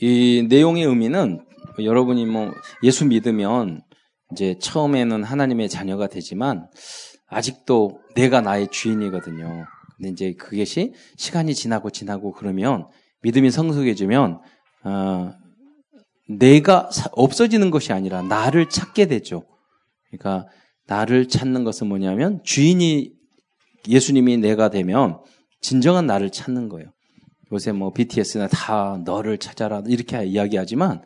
이 내용의 의미는 여러분이 뭐 예수 믿으면 이제 처음에는 하나님의 자녀가 되지만 아직도 내가 나의 주인이거든요. 근데 이제 그것이 시간이 지나고 지나고 그러면 믿음이 성숙해지면 어, 내가 없어지는 것이 아니라 나를 찾게 되죠. 그러니까 나를 찾는 것은 뭐냐면 주인이 예수님이 내가 되면 진정한 나를 찾는 거예요. 요새 뭐 BTS나 다 너를 찾아라 이렇게 이야기하지만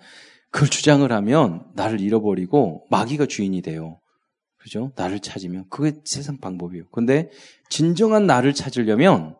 그걸 주장을 하면 나를 잃어버리고 마귀가 주인이 돼요. 그죠? 나를 찾으면 그게 세상 방법이에요. 근데 진정한 나를 찾으려면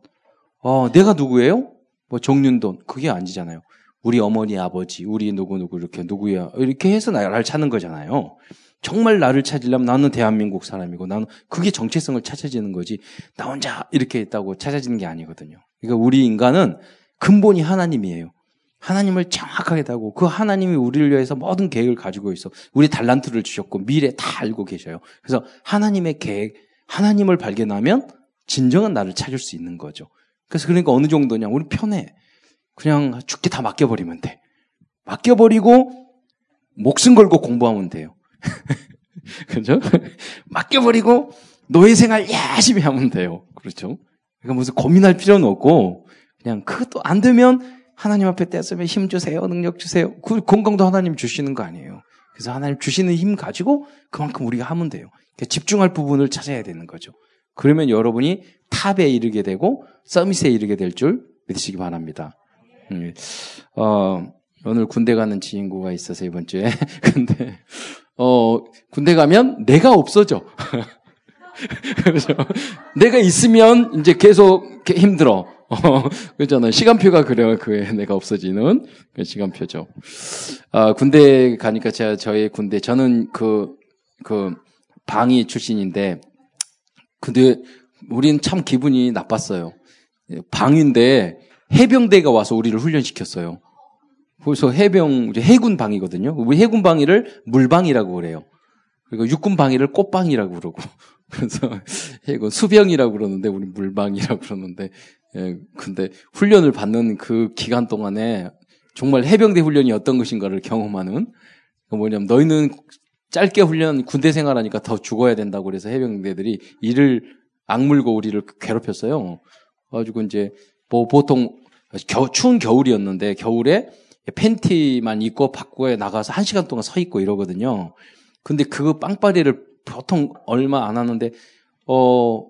어, 내가 누구예요? 뭐 정윤돈 그게 아니잖아요. 우리 어머니 아버지, 우리 누구 누구 이렇게 누구야 이렇게 해서 나를 찾는 거잖아요. 정말 나를 찾으려면 나는 대한민국 사람이고 나는 그게 정체성을 찾아지는 거지. 나 혼자 이렇게 있다고 찾아지는 게 아니거든요. 그러니까 우리 인간은 근본이 하나님이에요. 하나님을 정확하게 다고 그 하나님이 우리를 위해서 모든 계획을 가지고 있어. 우리 달란트를 주셨고 미래 다 알고 계셔요. 그래서 하나님의 계획, 하나님을 발견하면 진정한 나를 찾을 수 있는 거죠. 그래서 그러니까 어느 정도냐? 우리 편해. 그냥 죽게 다 맡겨버리면 돼. 맡겨버리고 목숨 걸고 공부하면 돼요. 그죠? 맡겨버리고 노예 생활 열심히 하면 돼요. 그렇죠? 그러니까 무슨 고민할 필요는 없고 그냥 그것도 안 되면 하나님 앞에 떼쓰면 힘 주세요, 능력 주세요. 그 건강도 하나님 주시는 거 아니에요. 그래서 하나님 주시는 힘 가지고 그만큼 우리가 하면 돼요. 그러니까 집중할 부분을 찾아야 되는 거죠. 그러면 여러분이 탑에 이르게 되고 서밋에 이르게 될 줄 믿으시기 바랍니다. 음, 어, 오늘 군대 가는 지인구가 있어서 이번 주에 근데 어, 군대 가면 내가 없어져. 그렇죠? 내가 있으면 이제 계속 힘들어. 어, 그렇잖아요. 시간표가 그래요. 그에 내가 없어지는 그 시간표죠. 아, 군대 가니까 제가 저희 군대, 저는 그, 그, 방위 출신인데, 근데 우리는 참 기분이 나빴어요. 방위인데 해병대가 와서 우리를 훈련시켰어요. 그래서 해병, 해군 방이거든요. 우리 해군 방위를 물방이라고 그래요. 그리고 육군 방위를 꽃방이라고 그러고. 그래서 해군 수병이라고 그러는데 우리 물방이라고 그러는데 예, 근데 훈련을 받는 그 기간 동안에 정말 해병대 훈련이 어떤 것인가를 경험하는 그 뭐냐면 너희는 짧게 훈련 군대 생활하니까 더 죽어야 된다고 그래서 해병대들이 이를 악물고 우리를 괴롭혔어요. 가지고 이제 뭐 보통 겨, 추운 겨울이었는데 겨울에 팬티만 입고 밖에 나가서 한 시간 동안 서 있고 이러거든요. 근데 그 빵빠리를 보통 얼마 안 하는데 어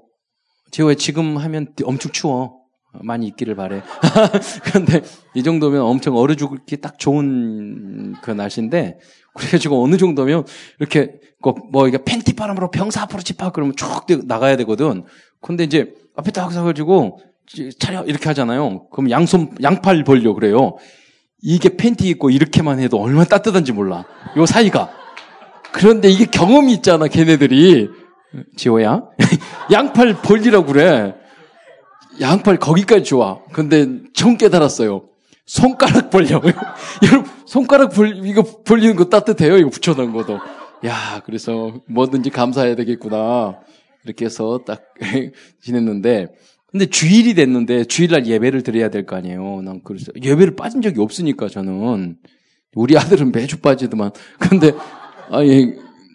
제가 지금 하면 엄청 추워. 많이 있기를 바래. 그런데 이 정도면 엄청 얼어 죽기 딱 좋은 그 날씨인데 그래가지고 어느 정도면 이렇게 뭐 이게 팬티 바람으로 병사 앞으로 집합 그러면 쭉 나가야 되거든. 근데 이제 앞에 딱 서가지고 차려 이렇게 하잖아요. 그럼 양손 양팔 벌려 그래요. 이게 팬티 입고 이렇게만 해도 얼마나 따뜻한지 몰라. 요 사이가. 그런데 이게 경험이 있잖아, 걔네들이. 지호야? 양팔 벌리라고 그래. 양팔 거기까지 좋아. 근데 처음 깨달았어요. 손가락 벌려. 여러분, 손가락 벌, 이거 벌리는 거 따뜻해요? 이거 붙여놓은 것도. 야, 그래서 뭐든지 감사해야 되겠구나. 이렇게 해서 딱 지냈는데, 근데 주일이 됐는데 주일날 예배를 드려야 될 거 아니에요. 난 그래서 예배를 빠진 적이 없으니까 저는 우리 아들은 매주 빠지더만. 근데 아니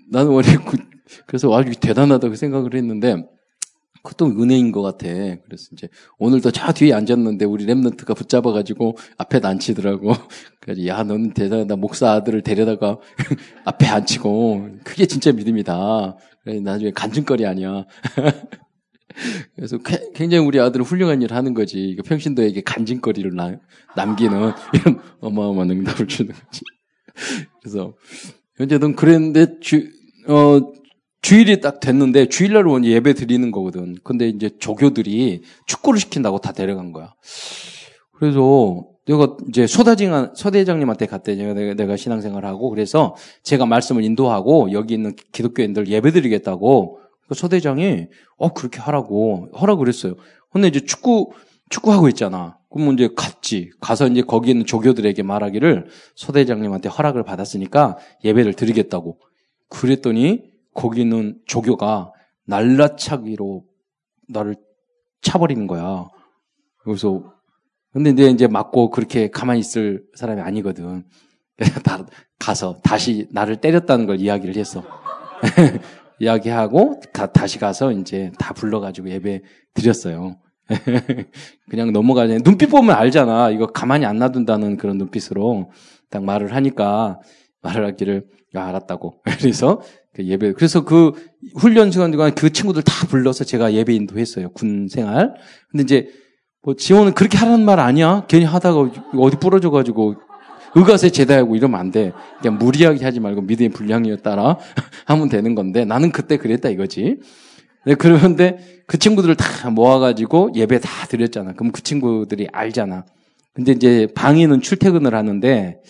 나는 원래 그, 그래서 아주 대단하다고 생각을 했는데 그것도 은혜인 것 같아. 그래서 이제 오늘도 저 뒤에 앉았는데 우리 랩런트가 붙잡아가지고 앞에 앉히더라고. 그래서 야 너는 대단하다. 목사 아들을 데려다가 앞에 앉히고 그게 진짜 믿음이다. 나중에 간증거리 아니야. 그래서 굉장히 우리 아들은 훌륭한 일을 하는 거지. 평신도에게 간증거리를 남기는 이런 어마어마한 응답을 주는 거지. 그래서 현재 는 그랬는데 주, 어, 주일이 딱 됐는데 주일날 원 예배 드리는 거거든. 근데 이제 조교들이 축구를 시킨다고 다 데려간 거야. 그래서 내가 이제 소다징한 서대장님한테 갔대 내가, 내가 신앙생활 하고 그래서 제가 말씀을 인도하고 여기 있는 기독교인들 예배 드리겠다고 그 서대장이 어 그렇게 하라고 하라고 그랬어요. 근데 이제 축구 축구하고 있잖아. 그럼 이제 갔지. 가서 이제 거기 있는 조교들에게 말하기를 서대장님한테 허락을 받았으니까 예배를 드리겠다고. 그랬더니 거기 있는 조교가 날라차기로 나를 차버리는 거야. 그래서 근데 이제 이제 맞고 그렇게 가만히 있을 사람이 아니거든. 다 가서 다시 나를 때렸다는 걸 이야기를 했어. 이야기하고 다, 다시 가서 이제 다 불러가지고 예배 드렸어요. 그냥 넘어가지. 눈빛 보면 알잖아. 이거 가만히 안 놔둔다는 그런 눈빛으로 딱 말을 하니까 말을 하기를 야, 알았다고. 그래서 그 예배 그래서 그 훈련 시간 동안 그 친구들 다 불러서 제가 예배 인도했어요. 군 생활. 근데 이제 뭐 지원은 그렇게 하라는 말 아니야. 괜히 하다가 어디 부러져 가지고 의가세 제다하고 이러면 안 돼. 그냥 무리하게 하지 말고 믿음의 분량에 따라 하면 되는 건데 나는 그때 그랬다 이거지. 네, 그런데 그 친구들을 다 모아가지고 예배 다 드렸잖아. 그럼 그 친구들이 알잖아. 근데 이제 방위는 출퇴근을 하는데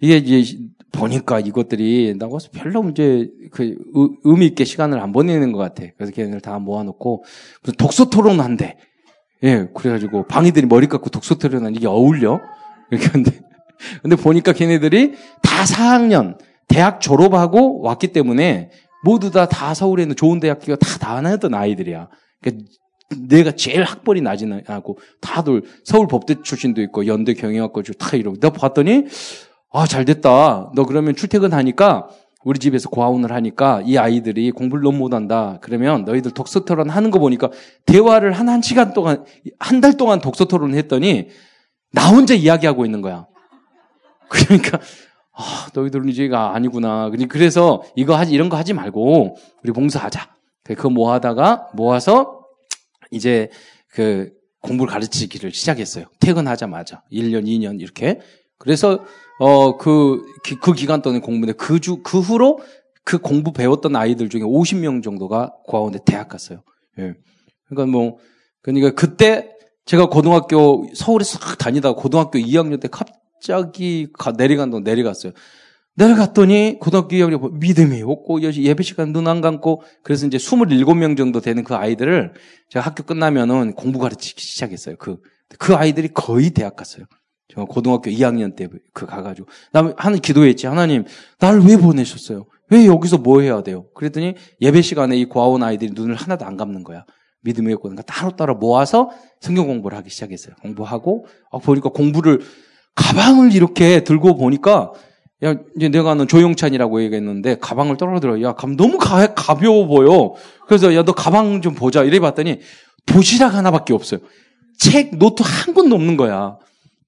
이게 이제 보니까 이것들이 나가서 별로 이제 그 의미 있게 시간을 안 보내는 것 같아. 그래서 걔네들 다 모아놓고 무슨 독서 토론 한대. 예, 그래가지고 방위들이 머리 깎고 독서 토론하는 이게 어울려? 이렇게 하는데 근데 보니까 걔네들이 다 4학년, 대학 졸업하고 왔기 때문에 모두 다, 다 서울에 있는 좋은 대학교가 다 다녔던 아이들이야. 그러니까 내가 제일 학벌이 나지는 않고 다들 서울 법대 출신도 있고 연대 경영학과 다 이러고 내가 봤더니 아, 잘 됐다. 너 그러면 출퇴근하니까 우리 집에서 고아원을 하니까 이 아이들이 공부를 너무 못한다. 그러면 너희들 독서 토론 하는 거 보니까 대화를 한, 한 시간 동안, 한 달 동안 독서 토론을 했더니 나 혼자 이야기하고 있는 거야. 그러니까 아, 너희들은 이제가 아니구나. 그래서 이거 하지 이런 거 하지 말고 우리 봉사하자. 그거 모아다가 모아서 이제 그 공부를 가르치기를 시작했어요. 퇴근하자마자 1년, 2년 이렇게. 그래서 어그 그 기간 동안 공부인데 그주그 그 후로 그 공부 배웠던 아이들 중에 50명 정도가 고아원에 대학 갔어요. 예. 그러니까 뭐 그러니까 그때 제가 고등학교 서울에 싹 다니다가 고등학교 2학년 때 갑 자기 내려간 동 내려갔어요. 내려갔더니 고등학교 2학년 믿음이 없고 예배 시간 눈 안 감고 그래서 이제 27명 정도 되는 그 아이들을 제가 학교 끝나면은 공부 가르치기 시작했어요. 그, 그 아이들이 거의 대학 갔어요. 제가 고등학교 2학년 때 그 가가지고 나 하는 기도했지 하나님 나를 왜 보내셨어요? 왜 여기서 뭐 해야 돼요? 그랬더니 예배 시간에 이 고아원 아이들이 눈을 하나도 안 감는 거야. 믿음의 없고 그러니까 따로따로 모아서 성경 공부를 하기 시작했어요. 공부하고 아, 보니까 공부를 가방을 이렇게 들고 보니까 야 이제 내가 아는 조용찬이라고 얘기했는데 가방을 떨어들어 야 감, 너무 가, 가벼워 보여. 그래서 야 너 가방 좀 보자 이래 봤더니 도시락 하나밖에 없어요. 책 노트 한 권도 없는 거야.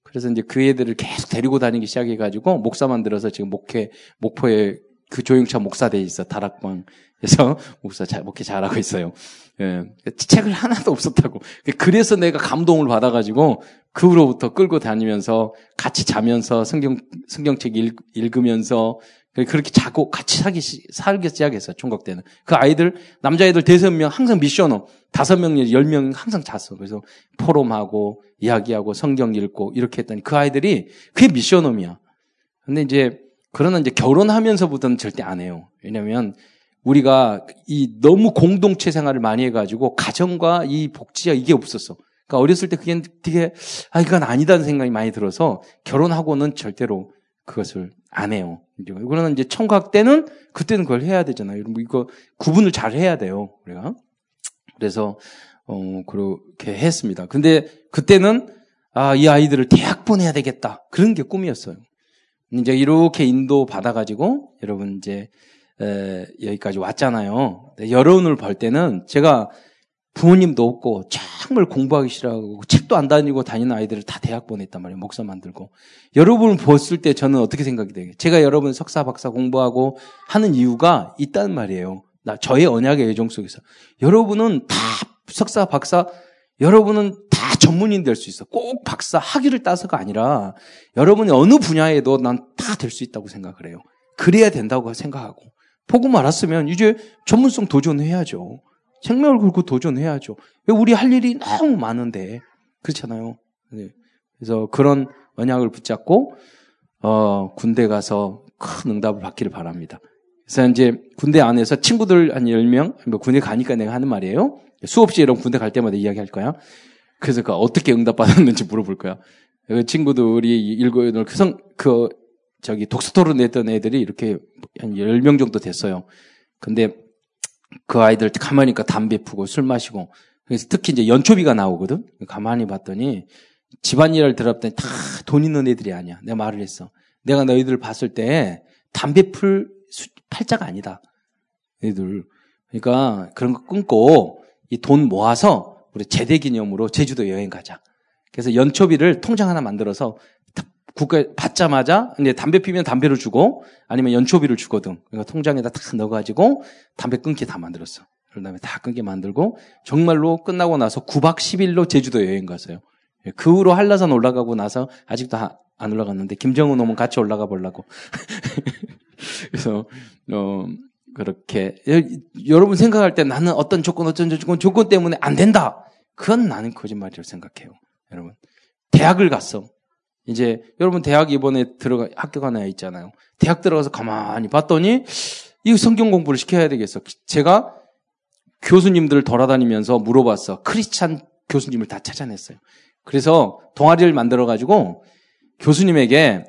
그래서 이제 그 애들을 계속 데리고 다니기 시작해가지고 목사 만들어서 지금 목회 목포에 그 조용찬 목사 돼 있어 다락방에서 목사 잘 목회 잘하고 있어요. 예, 책을 하나도 없었다고. 그래서 내가 감동을 받아가지고 그 후로부터 끌고 다니면서 같이 자면서 성경 성경책 읽, 읽으면서 그렇게 자고 같이 살기 살기 시작했어 총각 때는. 그 아이들 남자애들 대여섯 명 항상 미션어 다섯 명열 명 항상 잤어. 그래서 포럼하고 이야기하고 성경 읽고 이렇게 했더니 그 아이들이 그게 미션홈이야. 근데 이제 그러나 이제 결혼하면서부터는 절대 안 해요. 왜냐면 우리가 이 너무 공동체 생활을 많이 해가지고 가정과 이 복지가 이게 없었어. 그러니까 어렸을 때 그게 되게 아 이건 아니다는 생각이 많이 들어서 결혼하고는 절대로 그것을 안 해요. 그러나 이제 청각 때는 그때는 그걸 해야 되잖아요. 여러분 이거 구분을 잘 해야 돼요. 우리가 그래서 어 그렇게 했습니다. 근데 그때는 아 이 아이들을 대학 보내야 되겠다 그런 게 꿈이었어요. 이제 이렇게 인도 받아가지고 여러분 이제 에, 여기까지 왔잖아요. 여론을 볼 때는 제가 부모님도 없고 정말 공부하기 싫어하고 책도 안 다니고 다니는 아이들을 다 대학 보냈단 말이에요. 목사 만들고. 여러분을 봤을 때 저는 어떻게 생각이 돼요? 제가 여러분 석사 박사 공부하고 하는 이유가 있다는 말이에요. 나 저의 언약의 예정 속에서 여러분은 다 석사 박사 여러분은 다 전문인 될 수 있어. 꼭 박사 학위를 따서가 아니라 여러분이 어느 분야에도 난 다 될 수 있다고 생각을 해요. 그래야 된다고 생각하고 복음 알았으면 이제 전문성 도전해야죠. 생명을 걸고 도전해야죠. 우리 할 일이 너무 많은데 그렇잖아요. 네. 그래서 그런 언약을 붙잡고 어, 군대 가서 큰 응답을 받기를 바랍니다. 그래서 이제 군대 안에서 친구들 한 10명, 뭐 군대 가니까 내가 하는 말이에요. 수없이 이런 군대 갈 때마다 이야기할 거야. 그래서 그 어떻게 응답받았는지 물어볼 거야. 그 친구들이 일곱, 그 성, 그 저기 독서토론 냈던 애들이 이렇게 한 10명 정도 됐어요. 근데 그 아이들 가만히 니까 담배 피고 술 마시고 그래서 특히 이제 연초비가 나오거든. 가만히 봤더니 집안일을 들었더니 다 돈 있는 애들이 아니야. 내가 말을 했어. 내가 너희들 봤을 때 담배 풀 팔자가 아니다. 애들. 그러니까 그런 거 끊고 이 돈 모아서 우리 제대 기념으로 제주도 여행 가자. 그래서 연초비를 통장 하나 만들어서 국가에 받자마자 이제 담배 피면 담배를 주고 아니면 연초비를 주거든. 그러니까 통장에다 탁 넣어가지고 담배 끊기 다 만들었어. 그런 다음에 다 끊게 만들고 정말로 끝나고 나서 9박 10일로 제주도 여행 갔어요. 예, 그 후로 한라산 올라가고 나서 아직도 안 올라갔는데 김정은 오면 같이 올라가 보려고. 그래서 어 그렇게 여러분 생각할 때 나는 어떤 조건 어떤 조건 조건 때문에 안 된다. 그건 나는 거짓말이라고 생각해요. 여러분 대학을 갔어. 이제 여러분 대학 이번에 들어가 학교가 나야 있잖아요. 대학 들어가서 가만히 봤더니 이 성경 공부를 시켜야 되겠어. 제가 교수님들을 돌아다니면서 물어봤어. 크리스찬 교수님을 다 찾아냈어요. 그래서 동아리를 만들어 가지고 교수님에게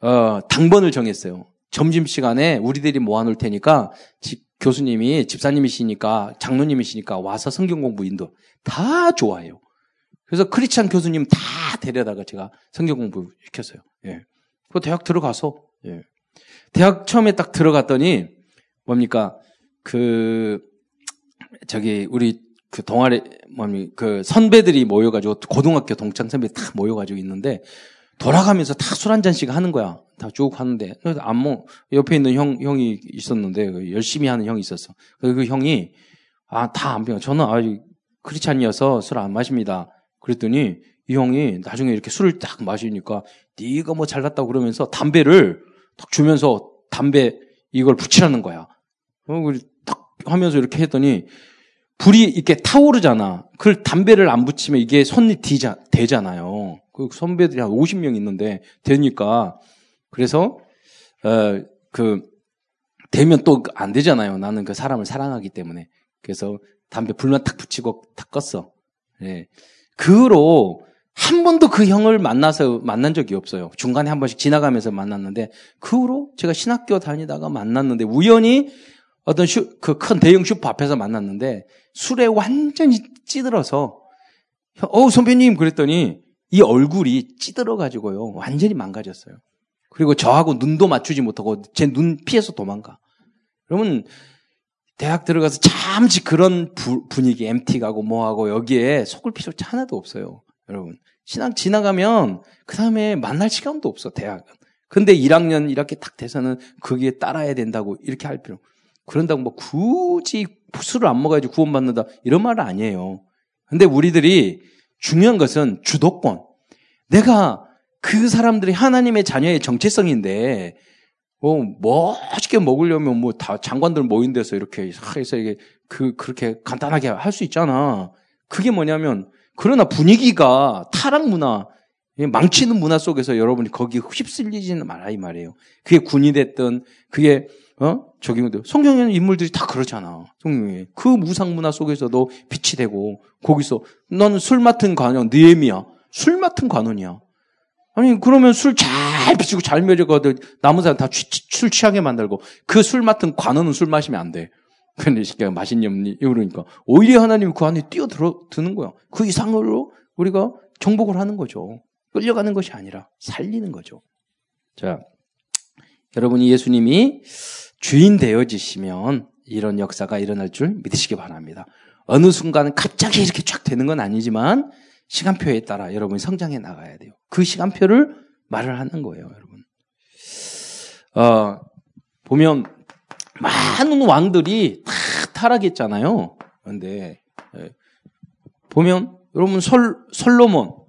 어, 당번을 정했어요. 점심 시간에 우리들이 모아놓을 테니까 집, 교수님이 집사님이시니까 장로님이시니까 와서 성경 공부 인도 다 좋아해요. 그래서 크리스찬 교수님 다 데려다가 제가 성경 공부 시켰어요. 예. 그 대학 들어가서 예. 대학 처음에 딱 들어갔더니 뭡니까 그 저기 우리 그 동아리 뭐니 그 선배들이 모여가지고 고등학교 동창 선배 다 모여가지고 있는데 돌아가면서 다 술 한 잔씩 하는 거야. 다 쭉 하는데 안모 옆에 있는 형 형이 있었는데 그 열심히 하는 형이 있었어. 그, 그 형이 아 다안 배워. 저는 아직 크리스찬이어서 술 안 마십니다. 그랬더니 이 형이 나중에 이렇게 술을 딱 마시니까 네가 뭐 잘났다고 그러면서 담배를 딱 주면서 담배 이걸 붙이라는 거야. 어, 딱 하면서 이렇게 했더니 불이 이렇게 타오르잖아. 그걸 담배를 안 붙이면 이게 손이 뒤자, 되잖아요. 그 선배들이 한 50명 있는데 되니까 그래서 어, 그 되면 또 안 되잖아요. 나는 그 사람을 사랑하기 때문에 그래서 담배 불만 탁 붙이고 탁 껐어. 예. 그 후로 한 번도 그 형을 만나서 만난 적이 없어요. 중간에 한 번씩 지나가면서 만났는데 그 후로 제가 신학교 다니다가 만났는데 우연히 어떤 그 큰 대형 슈퍼 앞에서 만났는데 술에 완전히 찌들어서 어 선배님 그랬더니 이 얼굴이 찌들어 가지고요 완전히 망가졌어요. 그리고 저하고 눈도 맞추지 못하고 제 눈 피해서 도망가. 그러면 대학 들어가서 잠시 그런 부, 분위기 MT 가고 뭐하고 여기에 속을 필요 하나도 없어요. 여러분. 신학 지나가면 그 다음에 만날 시간도 없어, 대학은. 근데 1학년 이렇게 딱 돼서는 거기에 따라야 된다고 이렇게 할 필요. 그런다고 뭐 굳이 술을 안 먹어야지 구원받는다. 이런 말은 아니에요. 근데 우리들이 중요한 것은 주도권. 내가 그 사람들이 하나님의 자녀의 정체성인데 뭐, 멋있게 먹으려면 뭐 다 장관들 모인 데서 이렇게 해서 이게 그, 그렇게 간단하게 할 수 있잖아. 그게 뭐냐면, 그러나 분위기가 타락 문화, 망치는 문화 속에서 여러분이 거기 휩쓸리지는 말아, 이 말이에요. 그게 군이 됐든, 그게, 어? 저기, 성경에는 인물들이 다 그렇잖아. 성경에. 그 무상 문화 속에서도 빛이 되고, 거기서, 너는 술 맡은 관원, 느에미야. 술 맡은 관원이야. 아니, 그러면 술 잘 비치고 잘 먹여가도 남은 사람 다 술 취하게 만들고 그 술 맡은 관원은 술 마시면 안 돼. 근데 시가 맛있니 이러니까 오히려 하나님이 그 안에 뛰어들어 드는 거야. 그 이상으로 우리가 정복을 하는 거죠. 끌려가는 것이 아니라 살리는 거죠. 자, 여러분이 예수님이 주인 되어지시면 이런 역사가 일어날 줄 믿으시기 바랍니다. 어느 순간 갑자기 이렇게 쫙 되는 건 아니지만 시간표에 따라 여러분이 성장해 나가야 돼요. 그 시간표를 말을 하는 거예요, 여러분. 어, 보면 많은 왕들이 다 타락했잖아요. 그런데 예, 보면 여러분 솔 솔로몬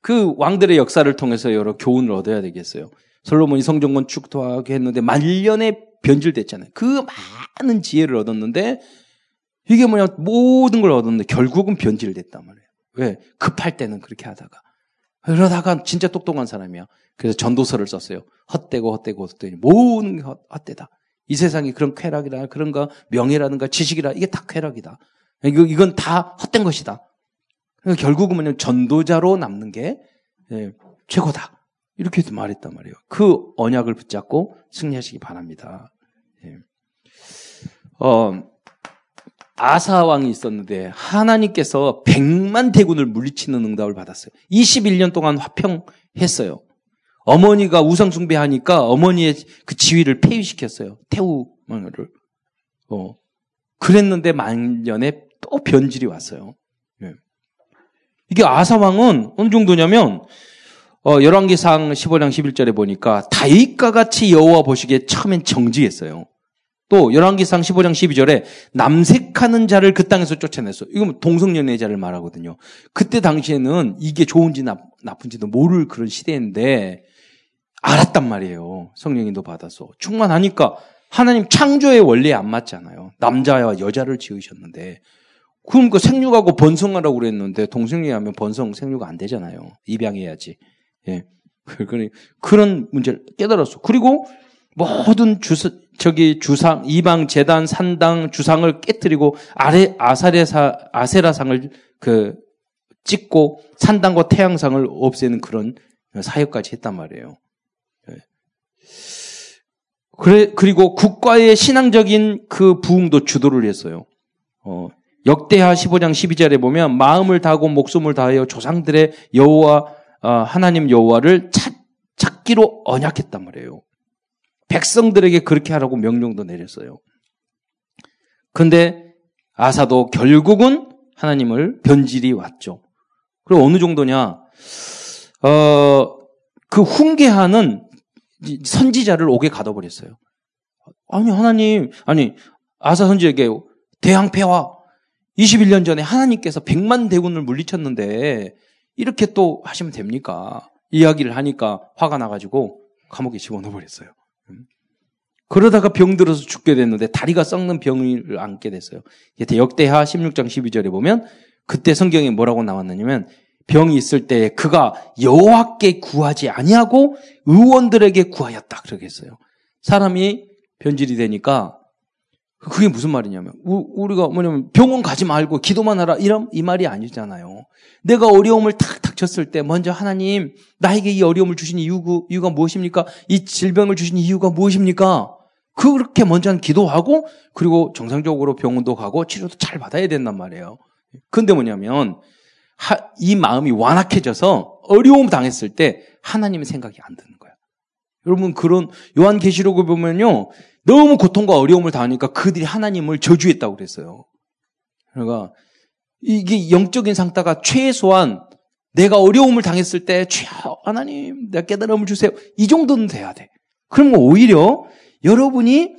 그 왕들의 역사를 통해서 여러 교훈을 얻어야 되겠어요. 솔로몬이 성전 건축도 하게 했는데 말년에 변질됐잖아요. 그 많은 지혜를 얻었는데 이게 뭐냐, 모든 걸 얻었는데 결국은 변질됐단 말이에요. 왜? 급할 때는 그렇게 하다가. 그러다가 진짜 똑똑한 사람이야. 그래서 전도서를 썼어요. 헛되고 헛되고 헛되니 모든 게 헛되다. 이 세상이 그런 쾌락이라 그런가 명예라든가 지식이라 이게 다 쾌락이다. 이거 이건 다 헛된 것이다. 그러니까 결국은 뭐냐 전도자로 남는 게 예, 최고다. 이렇게 말했단 말이에요. 그 언약을 붙잡고 승리하시기 바랍니다. 예. 어, 아사 왕이 있었는데 하나님께서 100만 대군을 물리치는 응답을 받았어요. 21년 동안 화평했어요. 어머니가 우상 숭배하니까 어머니의 그 지위를 폐위시켰어요. 태우마를. 어. 그랬는데 만년에 또 변질이 왔어요. 예. 이게 아사 왕은 어느 정도냐면 어, 열왕기상 15장 11절에 보니까 다윗과 같이 여호와 보시기에 처음엔 정직했어요. 또 열왕기상 15장 12절에 남색하는 자를 그 땅에서 쫓아냈어. 이건 동성연애자를 말하거든요. 그때 당시에는 이게 좋은지 나, 나쁜지도 모를 그런 시대인데 알았단 말이에요. 성령인도 받아서 충만하니까 하나님 창조의 원리에 안 맞잖아요. 남자와 여자를 지으셨는데 그럼 그 생육하고 번성하라고 그랬는데 동성애하면 번성 생육 안 되잖아요. 입양해야지. 예. 그런 문제를 깨달았어. 그리고 모든 주, 저기 주상, 이방 재단, 산당, 주상을 깨뜨리고 아레, 아사레사, 아세라상을 그 찍고 산당과 태양상을 없애는 그런 사역까지 했단 말이에요. 예. 그래, 그리고 국가의 신앙적인 그 부흥도 주도를 했어요. 어, 역대하 15장 12절에 보면 마음을 다하고 목숨을 다하여 조상들의 여호와 어, 하나님 여호와를 찾, 찾기로 언약했단 말이에요. 백성들에게 그렇게 하라고 명령도 내렸어요. 그런데 아사도 결국은 하나님을 변질이 왔죠. 그리고 어느 정도냐? 어, 그 훈계하는 선지자를 옥에 가둬버렸어요. 아니, 하나님, 아니, 아사 선지에게 대항패와 21년 전에 하나님께서 100만 대군을 물리쳤는데 이렇게 또 하시면 됩니까? 이야기를 하니까 화가 나가지고 감옥에 집어넣어 버렸어요. 음. 그러다가 병들어서 죽게 됐는데 다리가 썩는 병을 안게 됐어요. 역대하 16장 12절에 보면 그때 성경에 뭐라고 나왔느냐면 병이 있을 때 그가 여호와께 구하지 아니하고 의원들에게 구하였다 그러겠어요. 사람이 변질이 되니까 그게 무슨 말이냐면 우리가 뭐냐면 병원 가지 말고 기도만 하라 이런 이 말이 아니잖아요. 내가 어려움을 탁 닥쳤을 때 먼저 하나님 나에게 이 어려움을 주신 이유, 이유가 무엇입니까? 이 질병을 주신 이유가 무엇입니까? 그렇게 먼저 기도하고 그리고 정상적으로 병원도 가고 치료도 잘 받아야 된단 말이에요. 근데 뭐냐면 이 마음이 완악해져서 어려움 당했을 때 하나님의 생각이 안 드는 거야. 여러분 그런 요한계시록을 보면요 너무 고통과 어려움을 당하니까 그들이 하나님을 저주했다고 그랬어요. 그러니까 이게 영적인 상태가 최소한 내가 어려움을 당했을 때 하나님 내가 깨달음을 주세요. 이 정도는 돼야 돼. 그러면 오히려 여러분이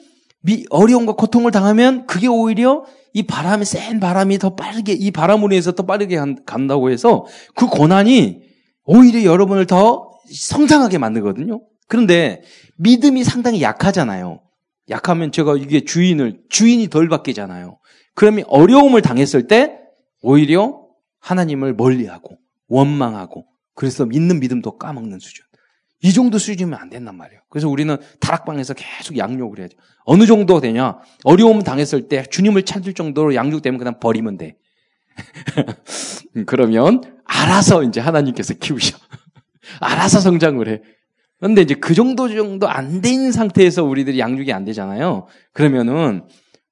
어려움과 고통을 당하면 그게 오히려 이 바람이 센 바람이 더 빠르게 이 바람으로 해서 더 빠르게 간다고 해서 그 고난이 오히려 여러분을 더 성장하게 만들거든요. 그런데 믿음이 상당히 약하잖아요. 약하면 제가 이게 주인을 주인이 덜 바뀌잖아요. 그러면 어려움을 당했을 때 오히려 하나님을 멀리하고 원망하고 그래서 믿는 믿음도 까먹는 수준. 이 정도 수준이면 안 된단 말이에요. 그래서 우리는 다락방에서 계속 양육을 해야죠. 어느 정도 되냐? 어려움 당했을 때 주님을 찾을 정도로 양육되면 그냥 버리면 돼. 그러면 알아서 이제 하나님께서 키우셔. 알아서 성장을 해. 그런데 이제 그 정도 정도 안 된 상태에서 우리들이 양육이 안 되잖아요. 그러면은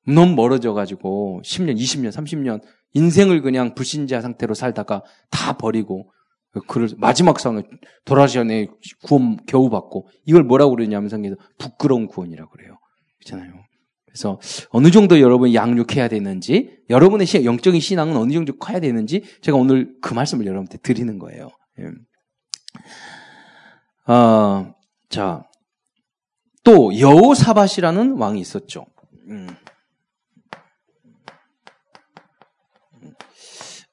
너무 멀어져 가지고 10년, 20년, 30년 인생을 그냥 불신자 상태로 살다가 다 버리고 그를 마지막 상을 돌아시안에 구원 겨우 받고 이걸 뭐라고 그러냐면 성경에서 부끄러운 구원이라고 그래요. 그렇잖아요. 그래서 어느 정도 여러분이 양육해야 되는지 여러분의 영적인 신앙은 어느 정도 커야 되는지 제가 오늘 그 말씀을 여러분한테 드리는 거예요. 예. 아, 자, 또 여호사밧이라는 왕이 있었죠. 음.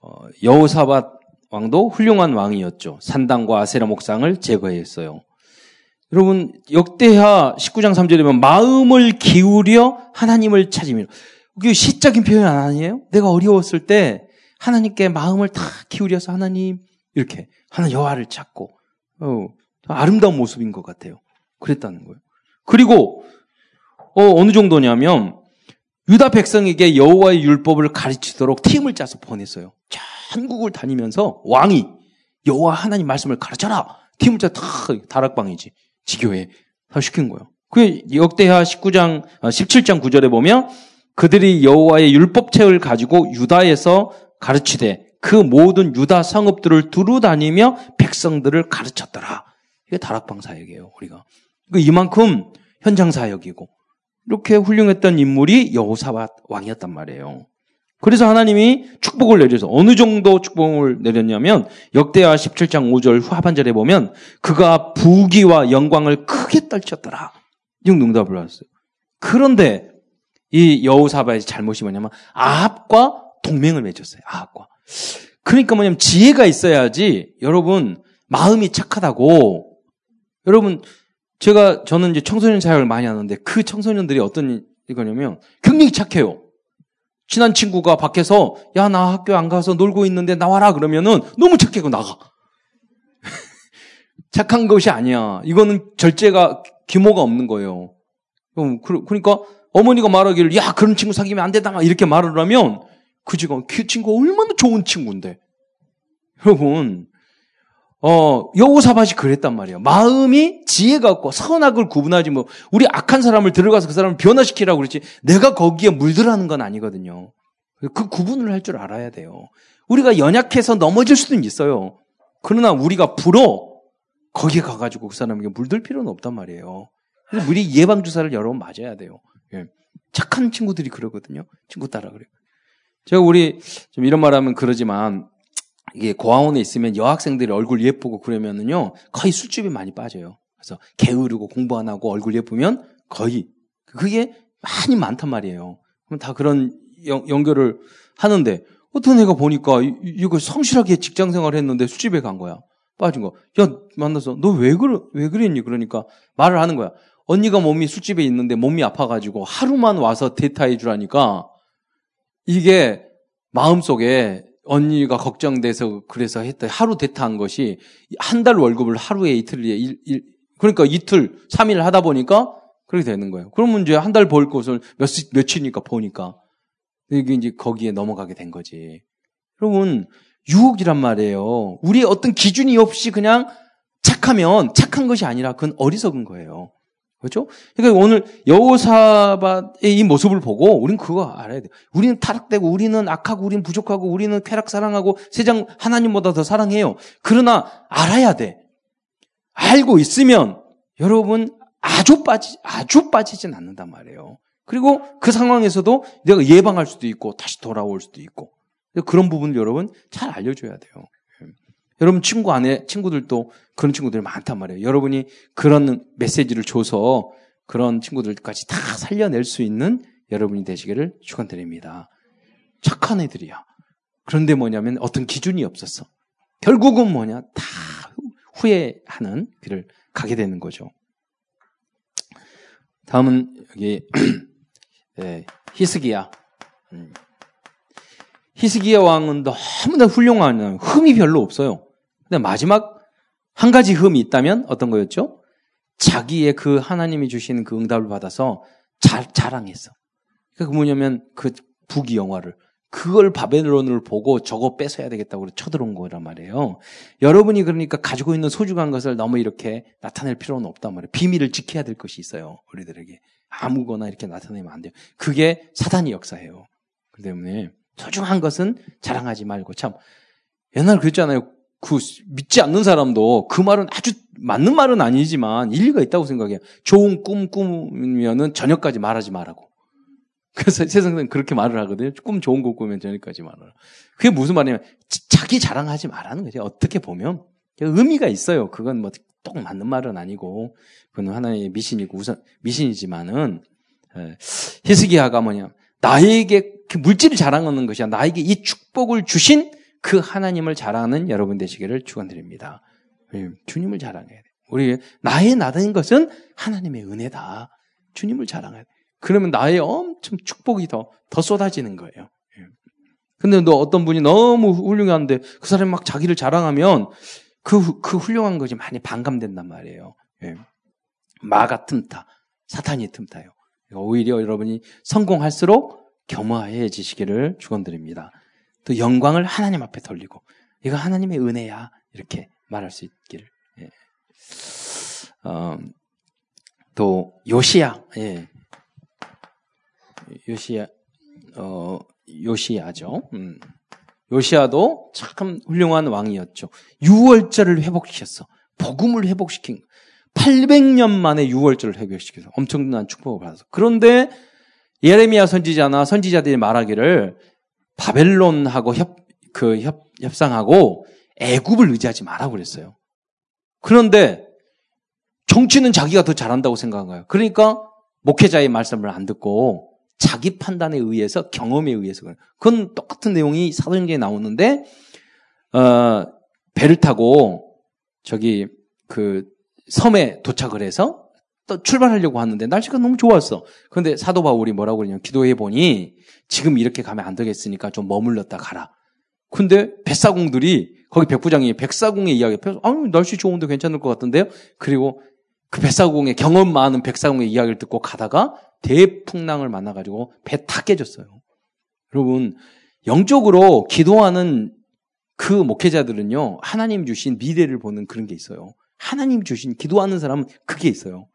어, 여호사밧 왕도 훌륭한 왕이었죠. 산당과 아세라 목상을 제거했어요. 여러분 역대하 19장 3절에 보면 마음을 기울여 하나님을 찾으며 그게 시적인 표현 아니에요? 내가 어려웠을 때 하나님께 마음을 다 기울여서 하나님 이렇게 하나 여호와를 찾고 어, 아름다운 모습인 것 같아요. 그랬다는 거예요. 그리고 어, 어느 정도냐면 유다 백성에게 여호와의 율법을 가르치도록 팀을 짜서 보냈어요. 전국을 다니면서 왕이 여호와 하나님 말씀을 가르쳐라. 팀을 짜다 다락방이지 지교에 다 시킨 거예요. 그 역대하 19장 17장 어, 9절에 보면 그들이 여호와의 율법책을 가지고 유다에서 가르치되 그 모든 유다 성읍들을 두루 다니며 백성들을 가르쳤더라. 이게 다락방 사역이에요, 우리가. 그 이만큼 현장 사역이고 이렇게 훌륭했던 인물이 여호사밧 왕이었단 말이에요. 그래서 하나님이 축복을 내려서 어느 정도 축복을 내렸냐면 역대하 17장 5절 후하반절에 보면 그가 부귀와 영광을 크게 떨쳤더라. 이런 응답을 받았어요. 그런데 이 여우사바의 잘못이 뭐냐면 아합과 동맹을 맺었어요. 아합과. 그러니까 뭐냐면 지혜가 있어야지 여러분 마음이 착하다고 여러분 제가 저는 이제 청소년 사역을 많이 하는데 그 청소년들이 어떤 이거냐면 굉장히 착해요. 친한 친구가 밖에서 야 나 학교 안 가서 놀고 있는데 나와라 그러면은 너무 착해고 나가. 착한 것이 아니야. 이거는 절제가 규모가 없는 거예요. 그러니까 어머니가 말하기를 야 그런 친구 사귀면 안 된다 이렇게 말을 하면 그 지금 그 친구 얼마나 좋은 친구인데. 여러분 어, 여호사밭이 그랬단 말이에요. 마음이 지혜가 없고 선악을 구분하지 뭐 우리 악한 사람을 들어가서 그 사람을 변화시키라고 그러지 내가 거기에 물들하는 건 아니거든요. 그 구분을 할 줄 알아야 돼요. 우리가 연약해서 넘어질 수도 있어요. 그러나 우리가 불어 거기에 가가지고 그 사람에게 물들 필요는 없단 말이에요. 그래서 우리 예방 주사를 여러 번 맞아야 돼요. 예. 착한 친구들이 그러거든요. 친구 따라 그래요. 제가 우리 좀 이런 말 하면 그러지만 이게 고아원에 있으면 여학생들이 얼굴 예쁘고 그러면은요 거의 술집에 많이 빠져요. 그래서 게으르고 공부 안 하고 얼굴 예쁘면 거의 그게 많이 많단 말이에요. 그럼 다 그런 연, 연결을 하는데 어떤 애가 보니까 이, 이거 성실하게 직장 생활을 했는데 술집에 간 거야. 빠진 거. 야 만나서 너 왜 그래 왜 그랬니? 그러니까 말을 하는 거야. 언니가 몸이 술집에 있는데 몸이 아파가지고 하루만 와서 데이트해 주라니까 이게 마음속에 언니가 걱정돼서 그래서 했다. 하루 대타한 것이 한 달 월급을 하루에 이틀에 일, 일, 그러니까 이틀, 3일 하다 보니까 그렇게 되는 거예요. 그러면 이제 한 달 벌 것을 몇, 며칠이니까 보니까 이게 이제 거기에 넘어가게 된 거지. 여러분, 유혹이란 말이에요. 우리 어떤 기준이 없이 그냥 착하면 착한 것이 아니라 그건 어리석은 거예요. 그렇죠? 그러니까 오늘 여호사밧의 이 모습을 보고 우리는 그거 알아야 돼요. 우리는 타락되고 우리는 악하고 우리는 부족하고 우리는 쾌락 사랑하고 세상 하나님보다 더 사랑해요. 그러나 알아야 돼. 알고 있으면 여러분 아주 빠지 아주 빠지진 않는단 말이에요. 그리고 그 상황에서도 내가 예방할 수도 있고 다시 돌아올 수도 있고 그런 부분을 여러분 잘 알려줘야 돼요. 여러분 친구 안에 친구들도 그런 친구들이 많단 말이에요. 여러분이 그런 메시지를 줘서 그런 친구들까지 다 살려낼 수 있는 여러분이 되시기를 축원드립니다. 착한 애들이야. 그런데 뭐냐면 어떤 기준이 없었어. 결국은 뭐냐 다 후회하는 길을 가게 되는 거죠. 다음은 여기 네, 히스기야. 음. 히스기야 왕은 너무나 훌륭한 흠이 별로 없어요. 근데 마지막 한 가지 흠이 있다면 어떤 거였죠? 자기의 그 하나님이 주신 그 응답을 받아서 자, 자랑했어. 그러니까 그 뭐냐면 그 부귀 영화를 그걸 바벨론을 보고 저거 뺏어야 되겠다고 쳐들어온 거란 말이에요. 여러분이 그러니까 가지고 있는 소중한 것을 너무 이렇게 나타낼 필요는 없단 말이에요. 비밀을 지켜야 될 것이 있어요. 우리들에게. 아무거나 이렇게 나타내면 안 돼요. 그게 사단이 역사예요. 그 때문에 소중한 것은 자랑하지 말고 참 옛날 그랬잖아요. 그 믿지 않는 사람도 그 말은 아주 맞는 말은 아니지만 일리가 있다고 생각해요. 좋은 꿈 꾸면은 저녁까지 말하지 말라고. 그래서 세상에는 그렇게 말을 하거든요. 꿈 좋은 거 꾸면 저녁까지 말하라. 그게 무슨 말이냐면 자기 자랑하지 말라는 거죠. 어떻게 보면 의미가 있어요. 그건 뭐꼭 맞는 말은 아니고 그건 하나의 미신이고 우선 미신이지만은 히스기야가 뭐냐 나에게 그 물질을 자랑하는 것이 아니라 나에게 이 축복을 주신 그 하나님을 자랑하는 여러분 되시기를 축원드립니다. 예, 주님을 자랑해야 돼. 우리 나의 나된 것은 하나님의 은혜다. 주님을 자랑해야 돼. 그러면 나의 엄청 축복이 더, 더 쏟아지는 거예요. 예. 근데 너 어떤 분이 너무 훌륭한데 그 사람이 막 자기를 자랑하면 그, 그 훌륭한 것이 많이 반감된단 말이에요. 예. 마가 틈타. 사탄이 틈타요. 오히려 여러분이 성공할수록 겸허해지시기를 축원드립니다. 또 영광을 하나님 앞에 돌리고 이거 하나님의 은혜야 이렇게 말할 수 있기를. 예. 어, 또 요시야, 예. 요시야 어, 요시아죠. 음. 요시아도 참 훌륭한 왕이었죠. 6월절을 회복시켰어. 복음을 회복시킨 800년 만에 6월절을 회복시켜서 엄청난 축복을 받았어. 그런데 예레미야 선지자나 선지자들이 말하기를 바벨론하고 협, 그 협, 협상하고 애굽을 의지하지 말라고 그랬어요. 그런데 정치는 자기가 더 잘한다고 생각한 거예요. 그러니까 목회자의 말씀을 안 듣고 자기 판단에 의해서 경험에 의해서 그래요. 그건 똑같은 내용이 사도행전에 나오는데 어, 배를 타고 저기 그 섬에 도착을 해서 또 출발하려고 하는데 날씨가 너무 좋았어. 그런데 사도 바울이 뭐라고 그러냐면 기도해 보니 지금 이렇게 가면 안 되겠으니까 좀 머물렀다 가라. 근데 뱃사공들이 거기 백부장이 백사공의 이야기 펴서 아 날씨 좋은데 괜찮을 것 같은데요. 그리고 그 뱃사공의 경험 많은 백사공의 이야기를 듣고 가다가 대풍랑을 만나가지고 배 다 깨졌어요. 여러분 영적으로 기도하는 그 목회자들은요 하나님 주신 미래를 보는 그런 게 있어요. 하나님 주신 기도하는 사람은 그게 있어요.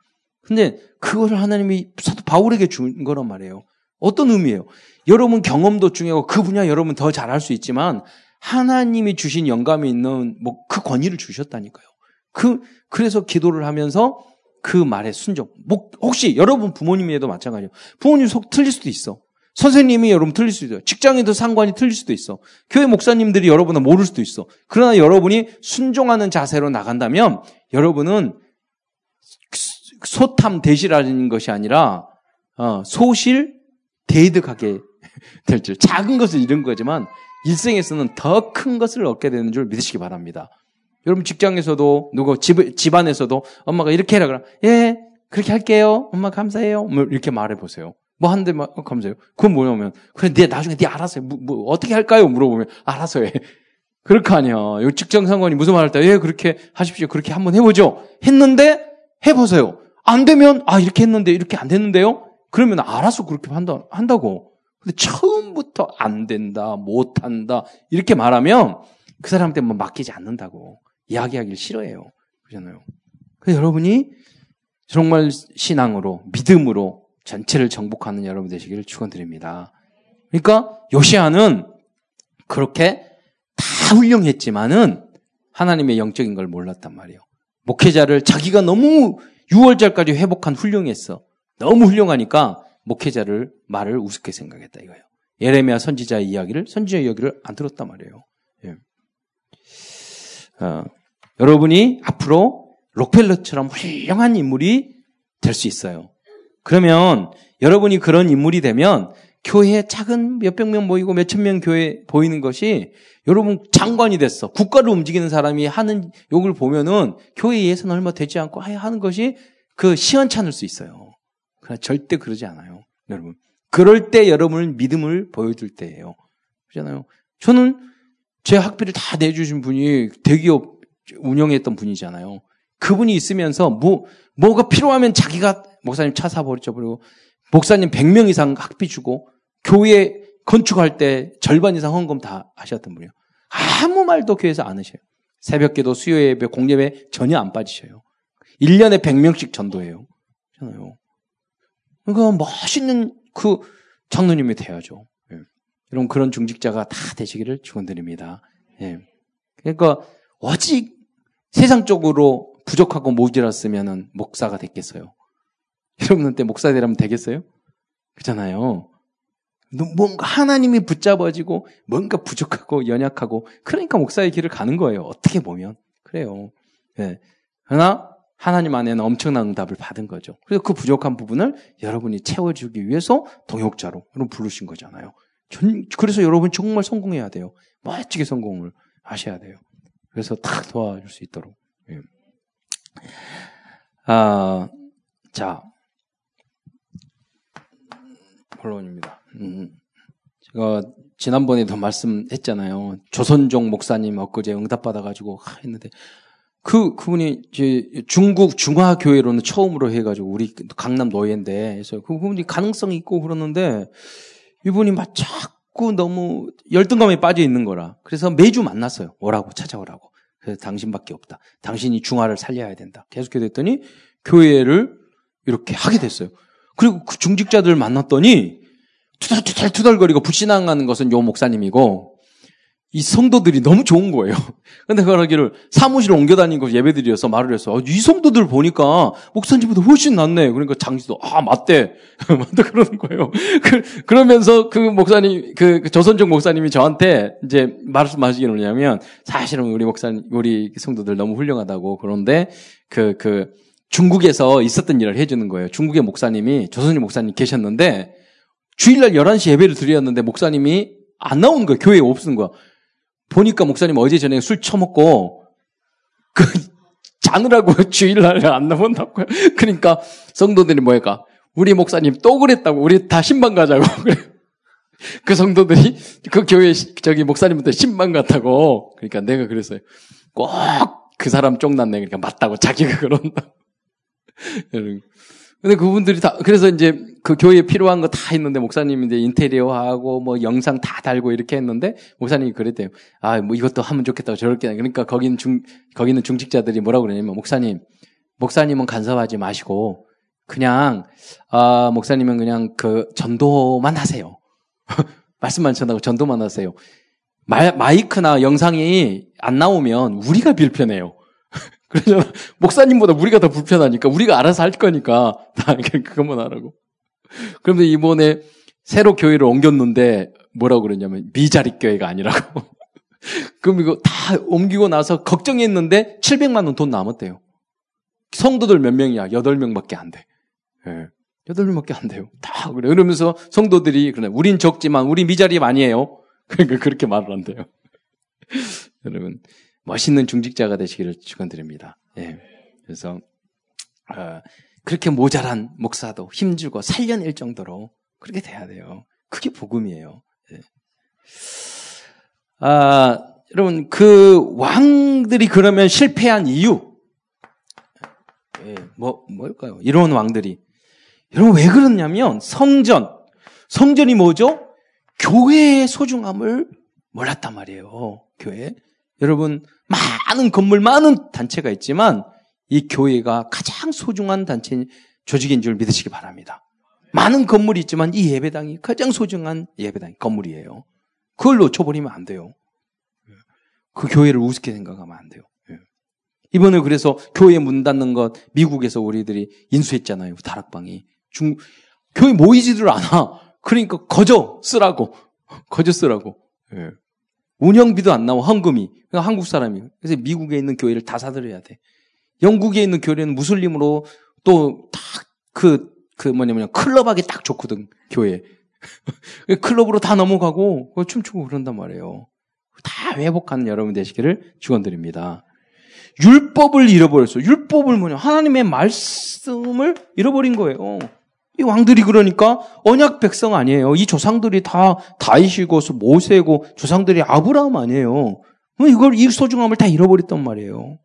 근데 그거를 하나님이 사도 바울에게 준 거란 말이에요. 어떤 의미예요? 여러분 경험도 중요하고 그 분야 여러분 더 잘할 수 있지만 하나님이 주신 영감이 있는 뭐 그 권위를 주셨다니까요. 그 그래서 기도를 하면서 그 말에 순종. 뭐 혹시 여러분 부모님에도 마찬가지예요. 부모님 속 틀릴 수도 있어. 선생님이 여러분 틀릴 수도 있어요. 직장에도 상관이 틀릴 수도 있어. 교회 목사님들이 여러분은 모를 수도 있어. 그러나 여러분이 순종하는 자세로 나간다면 여러분은 소탐 대실하는 것이 아니라 어, 소실 대득하게 될 줄. 작은 것을 잃은 거지만 일생에서는 더 큰 것을 얻게 되는 줄 믿으시기 바랍니다. 여러분 직장에서도 누구 집, 집안에서도 엄마가 이렇게 해라 그러 예 그렇게 할게요. 엄마 감사해요. 뭐 이렇게 말해 보세요. 뭐 한대 막 어, 감사해요. 그건 뭐냐면 그래 네 나중에 네 알아서 해. 뭐, 뭐, 어떻게 할까요? 물어보면 알아서 해. 그렇게 아니야. 요 직장 상관이 무슨 말할 때, 예, 그렇게 하십시오. 그렇게 한번 해보죠. 했는데, 해보세요. 안 되면, 아, 이렇게 했는데, 이렇게 안 됐는데요? 그러면 알아서 그렇게 한다, 한다고. 근데 처음부터 안 된다, 못 한다, 이렇게 말하면 그 사람한테 뭐 맡기지 않는다고. 이야기하기를 싫어해요. 그러잖아요. 그래서 여러분이 정말 신앙으로, 믿음으로 전체를 정복하는 여러분 되시기를 축원드립니다. 그러니까 요시아는 그렇게 다 훌륭했지만은 하나님의 영적인 걸 몰랐단 말이에요. 목회자를 자기가 너무 6월절까지 회복한 훌륭했어. 너무 훌륭하니까 목회자를 말을 우습게 생각했다 이거예요. 예레미야 선지자의 이야기를 선지자의 이야기를 안 들었단 말이에요. 예. 어, 여러분이 앞으로 록펠러처럼 훌륭한 인물이 될 수 있어요. 그러면 여러분이 그런 인물이 되면 교회에 작은 몇백 명 모이고 몇천 명 교회 보이는 것이 여러분 장관이 됐어. 국가를 움직이는 사람이 하는 욕을 보면은 교회 예산 얼마 되지 않고 하는 것이 그 시원찮을 수 있어요. 그러나 절대 그러지 않아요. 여러분. 그럴 때 여러분은 믿음을 보여줄 때예요. 그렇잖아요. 저는 제 학비를 다 내주신 분이 대기업 운영했던 분이잖아요. 그분이 있으면서 뭐, 뭐가 필요하면 자기가 목사님 차 사버리죠. 그리고 목사님 100명 이상 학비 주고 교회 건축할 때 절반 이상 헌금 다 하셨던 분이에요. 아무 말도 교회에서 안 하셔요. 새벽 기도, 수요 예배, 공예배 전혀 안 빠지셔요. 1년에 100명씩 전도해요. 그렇잖아요. 그러니까 멋있는 그 장로님이 돼야죠. 예. 여러분 그런 중직자가 다 되시기를 축원드립니다. 예. 그러니까 오직 세상적으로 부족하고 모자랐으면 목사가 됐겠어요. 여러분한테 목사 되라면 되겠어요? 그렇잖아요. 뭔가 하나님이 붙잡아지고 뭔가 부족하고 연약하고 그러니까 목사의 길을 가는 거예요. 어떻게 보면 그래요. 네. 그러나 하나님 안에는 엄청난 응답을 받은 거죠. 그래서 그 부족한 부분을 여러분이 채워주기 위해서 동역자로 여러분 부르신 거잖아요. 그래서 여러분 정말 성공해야 돼요. 멋지게 성공을 하셔야 돼요. 그래서 탁 도와줄 수 있도록. 예. 아, 자, 본론입니다. 음, 제가 지난번에도 말씀했잖아요. 조선종 목사님 엊그제 응답받아가지고 했는데 그 그분이 이제 중국 중화 교회로는 처음으로 해가지고 우리 강남 노예인데 그래서 그분이 가능성이 있고 그러는데 이분이 막 자꾸 너무 열등감에 빠져 있는 거라 그래서 매주 만났어요. 오라고 찾아오라고. 그래서 당신밖에 없다. 당신이 중화를 살려야 된다. 계속해 됐더니 교회를 이렇게 하게 됐어요. 그리고 그 중직자들 만났더니 투덜투덜 투덜거리고 불신앙하는 것은 요 목사님이고 이 성도들이 너무 좋은 거예요. 근데 그러기를 사무실을 옮겨 다니고 예배드려서 말을 했어. 아, 이 성도들 보니까 목사님보다 훨씬 낫네. 그러니까 장지도 아 맞대, 맞다 그러는 거예요. 그, 그러면서 그 목사님, 그, 그 조선족 목사님이 저한테 이제 말씀하시기는 뭐냐면 사실은 우리 목사님, 우리 성도들 너무 훌륭하다고 그런데 그그 중국에서 있었던 일을 해주는 거예요. 중국의 목사님이 조선족 목사님 계셨는데 주일날 11시 예배를 드렸는데 목사님이 안 나오는 거예요. 교회에 없는 거야. 보니까 목사님 어제 저녁에 술 처먹고 그 자느라고 주일날 안 나온다고요. 그러니까 성도들이 뭐랄까 우리 목사님 또 그랬다고 우리 다 신방 가자고. 그 성도들이 그 교회 저기 목사님부터 신방 같다고 그러니까 내가 그랬어요. 꼭 그 사람 쫑났네 그러니까 맞다고 자기가 그런다. 근데 그분들이 다 그래서 이제 그 교회에 필요한 거 다 있는데 목사님이 이제 인테리어하고 뭐 영상 다 달고 이렇게 했는데 목사님이 그랬대요. 아, 뭐 이것도 하면 좋겠다고 저렇게 그러니까 거기는 중 거기는 중직자들이 뭐라고 그러냐면 목사님, 목사님은 간섭하지 마시고 그냥 아, 목사님은 그냥 그 전도만 하세요. 말씀만 전하고 전도만 하세요. 마, 마이크나 영상이 안 나오면 우리가 불편해요. 그러잖아. 목사님보다 우리가 더 불편하니까 우리가 알아서 할 거니까 다 그것만 하라고. 그런데 이번에 새로 교회를 옮겼는데 뭐라고 그러냐면 미자리 교회가 아니라고. 그럼 이거 다 옮기고 나서 걱정했는데 700만 원 돈 남았대요. 성도들 몇 명이야? 8명밖에 안 돼. 예. 8명밖에 안 돼요. 다 그래. 그러면서 성도들이 그래. 우린 적지만 우리 미자리 아니에요. 그러니까 그렇게 말을 한대요. 여러분 멋있는 중직자가 되시기를 축원드립니다. 예. 그래서 어, 그렇게 모자란 목사도 힘주고 살려낼 정도로 그렇게 돼야 돼요. 그게 복음이에요. 예. 아, 여러분 그 왕들이 그러면 실패한 이유 예, 뭐 뭘까요? 이런 왕들이 여러분 왜 그러냐면 성전 성전이 뭐죠? 교회의 소중함을 몰랐단 말이에요. 교회. 여러분 많은 건물, 많은 단체가 있지만 이 교회가 가장 소중한 단체 조직인 줄 믿으시기 바랍니다. 많은 건물이 있지만 이 예배당이 가장 소중한 예배당 건물이에요. 그걸 놓쳐버리면 안 돼요. 그 교회를 우습게 생각하면 안 돼요. 예. 이번에 그래서 교회 문 닫는 것 미국에서 우리들이 인수했잖아요. 다락방이 중 교회 모이지들 않아. 그러니까 거저 쓰라고 거저 쓰라고. 예. 운영비도 안 나와 헌금이 그러니까 한국 사람이 그래서 미국에 있는 교회를 다 사들여야 돼. 영국에 있는 교회는 무슬림으로 또다그그 뭐냐면 클럽하기 딱 좋거든 교회. 클럽으로 다 넘어가고 춤추고 그런단 말이에요. 다 회복하는 여러분 되시기를 축원드립니다. 율법을 잃어버렸어. 율법을 뭐냐? 하나님의 말씀을 잃어버린 거예요. 이 왕들이 그러니까 언약 백성 아니에요. 이 조상들이 다 다이시고 모세고 조상들이 아브라함 아니에요. 이걸 이 소중함을 다 잃어버렸단 말이에요.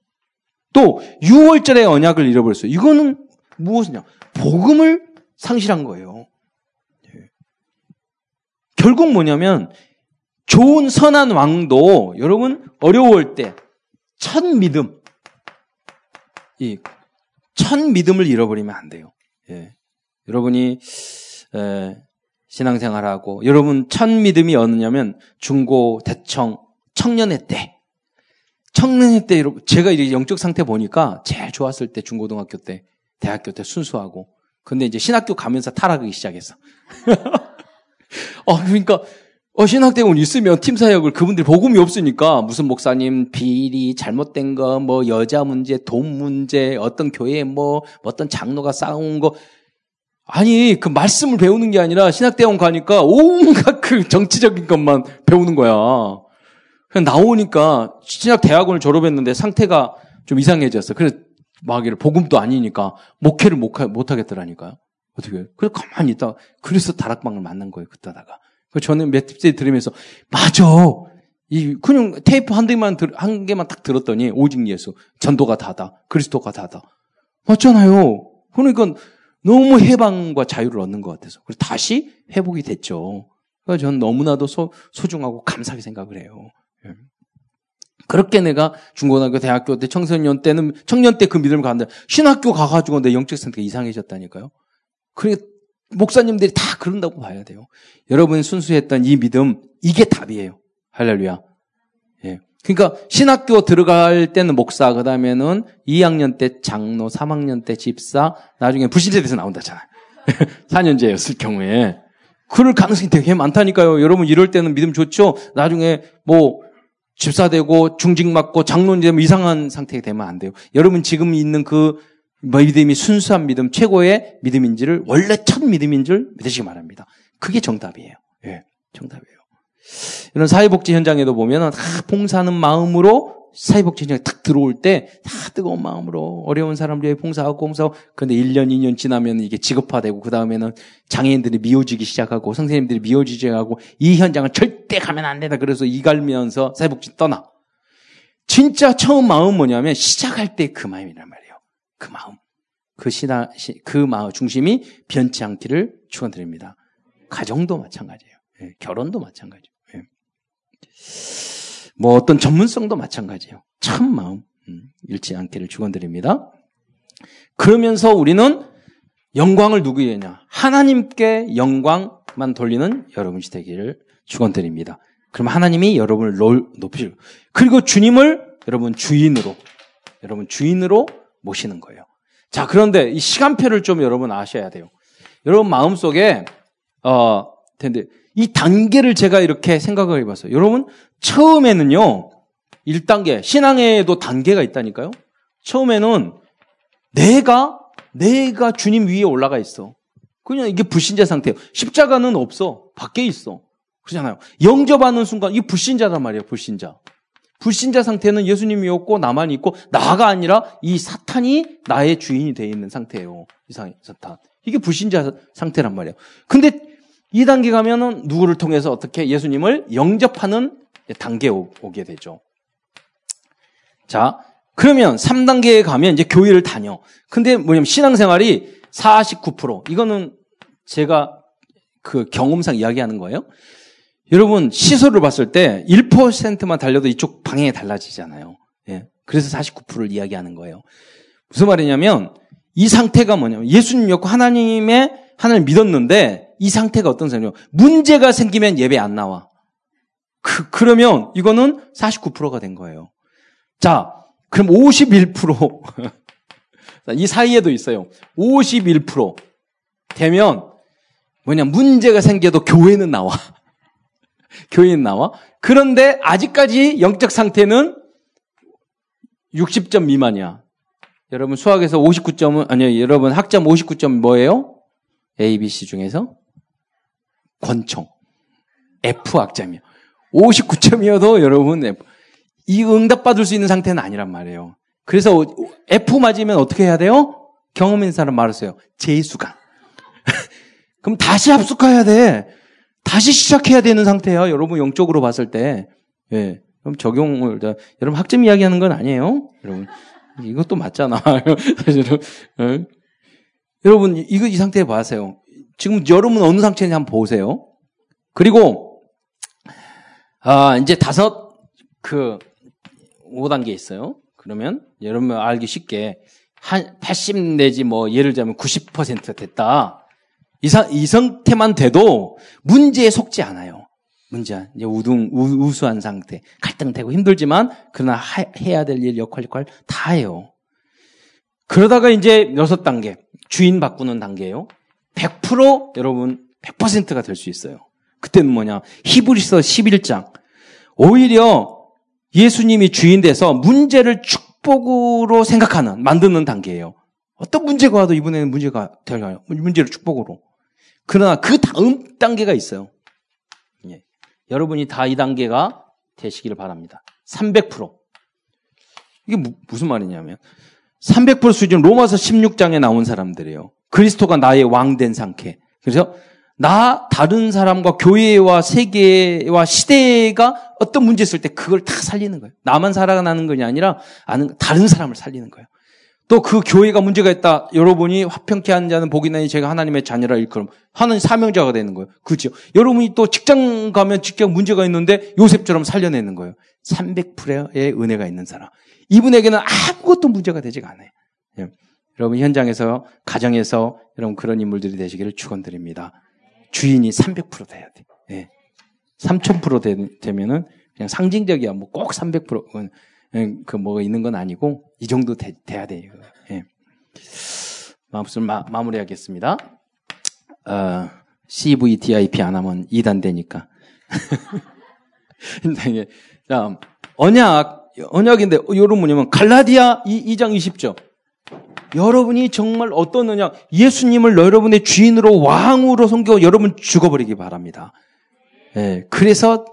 또 6월절의 언약을 잃어버렸어요. 이거는 무엇이냐? 복음을 상실한 거예요. 예. 결국 뭐냐면 좋은 선한 왕도 여러분 어려울 때 첫 믿음 이 첫 믿음을 잃어버리면 안 돼요. 예. 여러분이 에, 신앙생활하고 여러분 첫 믿음이 어느냐면 중고 대청 청년회 때 청년회 때 제가 이제 영적 상태 보니까 제일 좋았을 때 중고등학교 때 대학교 때 순수하고 근데 이제 신학교 가면서 타락하기 시작했어. 어 그러니까 어, 신학대원 있으면 팀 사역을 그분들이 복음이 없으니까 무슨 목사님 비리 잘못된 거 뭐 여자 문제 돈 문제 어떤 교회에 뭐 어떤 장로가 싸운 거 아니, 그 말씀을 배우는 게 아니라 신학대원 가니까 온갖 그 정치적인 것만 배우는 거야. 그냥 나오니까 신학대학원을 졸업했는데 상태가 좀 이상해졌어. 그래서 마귀를 복음도 아니니까 목회를 못, 하겠더라니까요. 어떻게. 그래서 가만히 있다. 그래서 다락방을 만난 거예요. 그때다가. 저는 몇 팁째 들으면서, 맞아! 이, 그냥 테이프 한 대만, 한 개만 딱 들었더니, 오직 예수. 전도가 다다. 그리스도가 다다. 맞잖아요. 그러니까, 너무 해방과 자유를 얻는 것 같아서. 그래서 다시 회복이 됐죠. 그러니까 저는 너무나도 소, 소중하고 감사하게 생각을 해요. 예. 그렇게 내가 중고등학교, 대학교 때, 청소년 때는, 청년 때 그 믿음을 가는데, 신학교 가가지고 내 영적 상태가 이상해졌다니까요. 그래, 목사님들이 다 그런다고 봐야 돼요. 여러분이 순수했던 이 믿음, 이게 답이에요. 할렐루야. 예. 그러니까 신학교 들어갈 때는 목사, 그 다음에는 2학년 때 장로, 3학년 때 집사, 나중에 부신제돼서 나온다잖아요. 4년제였을 경우에. 그럴 가능성이 되게 많다니까요. 여러분 이럴 때는 믿음 좋죠? 나중에 뭐 집사 되고 중직 맞고 장로님 되면 이상한 상태가 되면 안 돼요. 여러분 지금 있는 그 믿음이 순수한 믿음, 최고의 믿음인지를 원래 첫 믿음인 줄 믿으시기 바랍니다. 그게 정답이에요. 예, 정답이에요. 이런 사회복지 현장에도 보면은 다 봉사하는 마음으로 사회복지 현장에 탁 들어올 때 다 뜨거운 마음으로 어려운 사람들이 봉사하고 봉사하고 근데 1년, 2년 지나면 이게 직업화되고 그 다음에는 장애인들이 미워지기 시작하고 선생님들이 미워지지 하고 이 현장은 절대 가면 안 된다. 그래서 이갈면서 사회복지 떠나. 진짜 처음 마음 뭐냐면 시작할 때 그 마음이란 말이에요. 그 마음. 그 시나, 그 마음 중심이 변치 않기를 축원드립니다. 가정도 마찬가지예요. 예, 결혼도 마찬가지예요. 예. 뭐 어떤 전문성도 마찬가지예요. 참 마음 음, 잃지 않기를 축원드립니다. 그러면서 우리는 영광을 누구에냐? 하나님께 영광만 돌리는 여러분이 되기를 축원드립니다. 그럼 하나님이 여러분을 높이실 그리고 주님을 여러분 주인으로 여러분 주인으로 모시는 거예요. 자, 그런데 이 시간표를 좀 여러분 아셔야 돼요. 여러분 마음속에 어 근데 이 단계를 제가 이렇게 생각을 해봤어요. 여러분 처음에는요 1단계 신앙에도 단계가 있다니까요. 처음에는 내가 내가 주님 위에 올라가 있어. 그냥 이게 불신자 상태예요. 십자가는 없어. 밖에 있어. 그러잖아요. 영접하는 순간 이 불신자란 말이에요. 불신자. 불신자 상태는 예수님이 없고 나만 있고 나가 아니라 이 사탄이 나의 주인이 되어 있는 상태예요. 이상 사탄. 이게 불신자 상태란 말이에요. 근데 이 단계 가면은 누구를 통해서 어떻게 예수님을 영접하는 단계에 오게 되죠. 자, 그러면 3단계에 가면 이제 교회를 다녀. 근데 뭐냐면 신앙생활이 49% 이거는 제가 그 경험상 이야기하는 거예요. 여러분 시설을 봤을 때 1%만 달려도 이쪽 방향이 달라지잖아요. 예. 그래서 49%를 이야기하는 거예요. 무슨 말이냐면 이 상태가 뭐냐면 예수님이었고 하나님의 하나님 믿었는데 이 상태가 어떤 상태냐 문제가 생기면 예배 안 나와. 그, 그러면 이거는 49%가 된 거예요. 자, 그럼 51%. 이 사이에도 있어요. 51% 되면 뭐냐 문제가 생겨도 교회는 나와. 교인 나와. 그런데 아직까지 영적 상태는 60점 미만이야. 여러분 수학에서 59점은 아니요. 여러분 학점 59점 뭐예요? A, B, C 중에서 권총 F 학점이요. 59점이어도 여러분 F. 이 응답 받을 수 있는 상태는 아니란 말이에요. 그래서 F 맞으면 어떻게 해야 돼요? 경험 있는 사람 말했어요. 재수강. 그럼 다시 합숙해야 돼. 다시 시작해야 되는 상태야. 여러분 영적으로 봤을 때. 예. 그럼 적용을 여러분 학점 이야기하는 건 아니에요. 여러분 이것도 맞잖아. 사실은. 예? 여러분 이거 이 상태에 봐세요. 지금 여러분 어느 상태인지 한번 보세요. 그리고 아 이제 다섯 그 5단계 있어요. 그러면 여러분 알기 쉽게 한 80 내지 뭐 예를 들자면 90% 됐다. 이, 사, 이 상태만 돼도 문제에 속지 않아요. 문제, 이제 우둥, 우, 수한 상태. 갈등되고 힘들지만, 그러나 하, 해야 될 일, 역할, 역할 다 해요. 그러다가 이제 여섯 단계. 주인 바꾸는 단계예요. 100% 여러분, 100%가 될 수 있어요. 그때는 뭐냐. 히브리서 11장. 오히려 예수님이 주인 돼서 문제를 축복으로 생각하는, 만드는 단계예요. 어떤 문제가 와도 이번에는 문제가 될까요? 문제를 축복으로. 그러나 그 다음 단계가 있어요. 예. 여러분이 다 이 단계가 되시기를 바랍니다. 300%. 이게 무, 무슨 말이냐면 300% 수준 로마서 16장에 나온 사람들이에요. 그리스도가 나의 왕 된 상태. 그래서 나 다른 사람과 교회와 세계와 시대가 어떤 문제 있을 때 그걸 다 살리는 거예요. 나만 살아가는 것이 아니라 아는 다른 사람을 살리는 거예요. 또 그 교회가 문제가 있다. 여러분이 화평케 하는 자는 복이 나니 제가 하나님의 자녀라 일컬음. 하는 사명자가 되는 거예요. 그렇죠. 여러분이 또 직장 가면 직장 문제가 있는데 요셉처럼 살려내는 거예요. 300%의 은혜가 있는 사람. 이분에게는 아무것도 문제가 되지가 않아요. 예. 여러분 현장에서 가정에서 여러분 그런 인물들이 되시기를 축원드립니다. 주인이 300% 돼야 돼. 예. 3000% 되, 면은 그냥 상징적이야. 뭐 꼭 300%. 예, 그 뭐가 있는 건 아니고 이 정도 돼, 야 돼요. 예. 마무리, 마, 마무리하겠습니다. 어, CVDIP 안 하면 2단 되니까. 자, 언약, 언약인데, 여러분 뭐냐면, 갈라디아 2, 장 20절. 여러분이 정말 어떤 언약, 예수님을 여러분의 주인으로 왕으로 섬겨 여러분 죽어버리기 바랍니다. 예, 그래서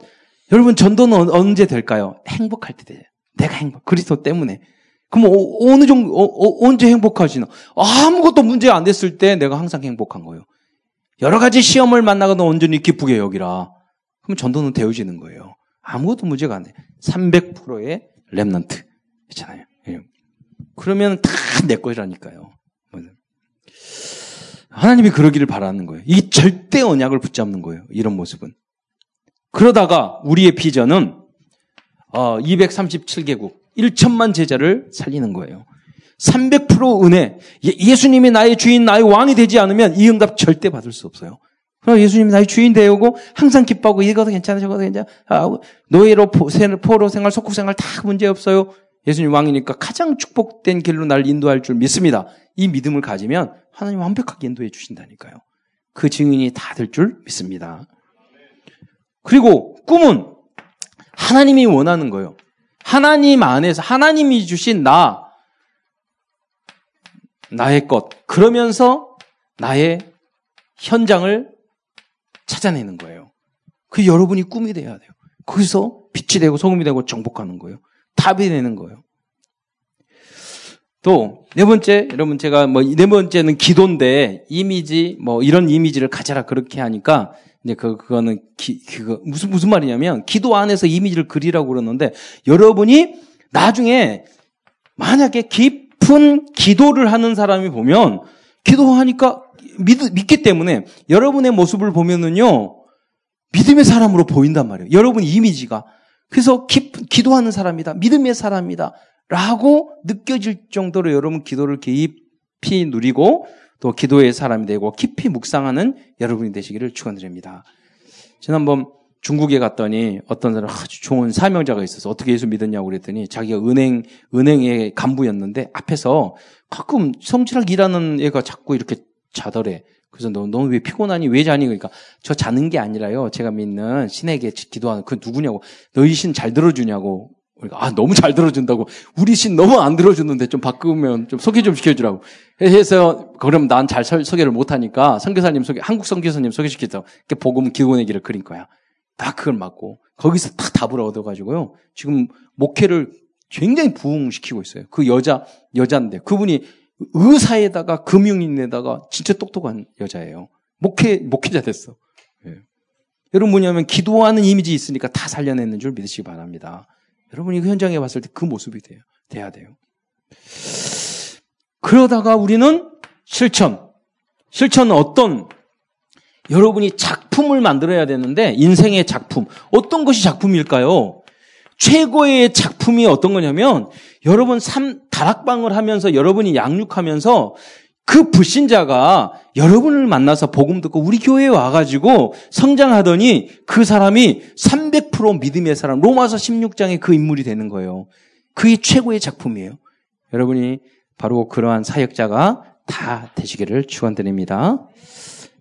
여러분 전도는 언제 될까요? 행복할 때 돼요. 내가 행복, 그리스도 때문에. 그럼 어, 느 정도, 어, 어, 언제 행복하시나? 아무것도 문제가 안 됐을 때 내가 항상 행복한 거예요. 여러 가지 시험을 만나고도 온전히 기쁘게 여기라. 그럼 전도는 되어지는 거예요. 아무것도 문제가 안 돼. 300%의 remnant. 있잖아요. 예. 그러면 다 내 것이라니까요. 하나님이 그러기를 바라는 거예요. 이 절대 언약을 붙잡는 거예요. 이런 모습은. 그러다가 우리의 비전은 어, 237개국 1천만 제자를 살리는 거예요. 300% 은혜. 예수님이 나의 주인, 나의 왕이 되지 않으면 이 응답 절대 받을 수 없어요. 그럼 예수님이 나의 주인 되고 항상 기뻐하고 이거도 괜찮아 저거도 괜찮아 아, 노예로 포로 생활 속국 생활 다 문제 없어요. 예수님 왕이니까 가장 축복된 길로 날 인도할 줄 믿습니다. 이 믿음을 가지면 하나님 완벽하게 인도해 주신다니까요. 그 증인이 다 될 줄 믿습니다. 그리고 꿈은 하나님이 원하는 거예요. 하나님 안에서 하나님이 주신 나, 나의 것. 그러면서 나의 현장을 찾아내는 거예요. 그 여러분이 꿈이 돼야 돼요. 거기서 빛이 되고 소금이 되고 정복하는 거예요. 답이 되는 거예요. 또, 네 번째, 여러분 제가 뭐, 네 번째는 기도인데, 이미지, 뭐, 이런 이미지를 가져라 그렇게 하니까, 이제 그, 그거는 기, 그거, 무슨, 무슨 말이냐면, 기도 안에서 이미지를 그리라고 그러는데, 여러분이 나중에, 만약에 깊은 기도를 하는 사람이 보면, 기도하니까 믿, 믿기 때문에, 여러분의 모습을 보면은요, 믿음의 사람으로 보인단 말이에요. 여러분 이미지가. 그래서 기, 기도하는 사람이다. 믿음의 사람이다. 라고 느껴질 정도로 여러분 기도를 깊이 누리고 또 기도의 사람이 되고 깊이 묵상하는 여러분이 되시기를 축원드립니다. 지난번 중국에 갔더니 어떤 사람 아주 좋은 사명자가 있어서 어떻게 예수 믿었냐고 그랬더니 자기가 은행 은행의 간부였는데 앞에서 가끔 성실하게 일하는 애가 자꾸 이렇게 자더래. 그래서 너, 너왜 피곤하니? 왜 자니? 그러니까 저 자는 게 아니라요. 제가 믿는 신에게 기도하는 그 누구냐고. 너희 신 잘 들어주냐고. 그러니까 아 너무 잘 들어준다고. 우리 신 너무 안 들어주는데 좀 바꾸면 좀 소개 좀 시켜주라고. 해서 그럼 난 잘 소개를 못하니까 선교사님 소개, 한국 선교사님 소개시켰다. 복음 기도의 길을 그린 거야. 딱 그걸 맞고 거기서 딱 답을 얻어가지고요. 지금 목회를 굉장히 부흥시키고 있어요. 그 여자 여자인데 그분이 의사에다가 금융인에다가 진짜 똑똑한 여자예요. 목회, 목회자 됐어. 예. 여러분 뭐냐면 기도하는 이미지 있으니까 다 살려내는 줄 믿으시기 바랍니다. 여러분이 그 현장에 봤을 때 그 모습이 돼요. 돼야 돼요. 그러다가 우리는 실천. 실천은 어떤 여러분이 작품을 만들어야 되는데 인생의 작품. 어떤 것이 작품일까요? 최고의 작품이 어떤 거냐면 여러분 삼 다락방을 하면서 여러분이 양육하면서 그 불신자가 여러분을 만나서 복음 듣고 우리 교회에 와가지고 성장하더니 그 사람이 300% 믿음의 사람, 로마서 16장의 그 인물이 되는 거예요. 그게 최고의 작품이에요. 여러분이 바로 그러한 사역자가 다 되시기를 축원드립니다.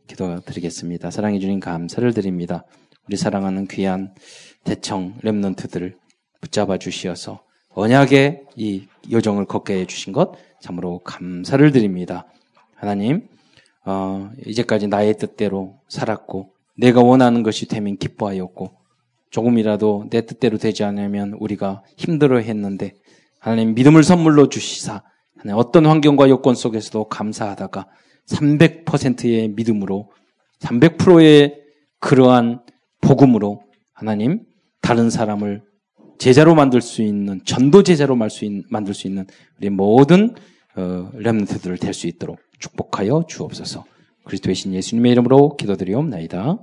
기도드리겠습니다. 사랑해 주님 감사를 드립니다. 우리 사랑하는 귀한 대청 렘넌트들을 붙잡아 주시어서 언약의 이 요정을 걷게 해 주신 것 참으로 감사를 드립니다. 하나님, 어, 이제까지 나의 뜻대로 살았고 내가 원하는 것이 되면 기뻐하였고 조금이라도 내 뜻대로 되지 않으면 우리가 힘들어 했는데 하나님 믿음을 선물로 주시사 하나님 어떤 환경과 요건 속에서도 감사하다가 300%의 믿음으로 300%의 그러한 복음으로 하나님 다른 사람을 제자로 만들 수 있는 전도 제자로 만들 수 있는 우리 모든 어, 렘트들을 될 수 있도록 축복하여 주옵소서. 그리스도의 신 예수님의 이름으로 기도드리옵나이다.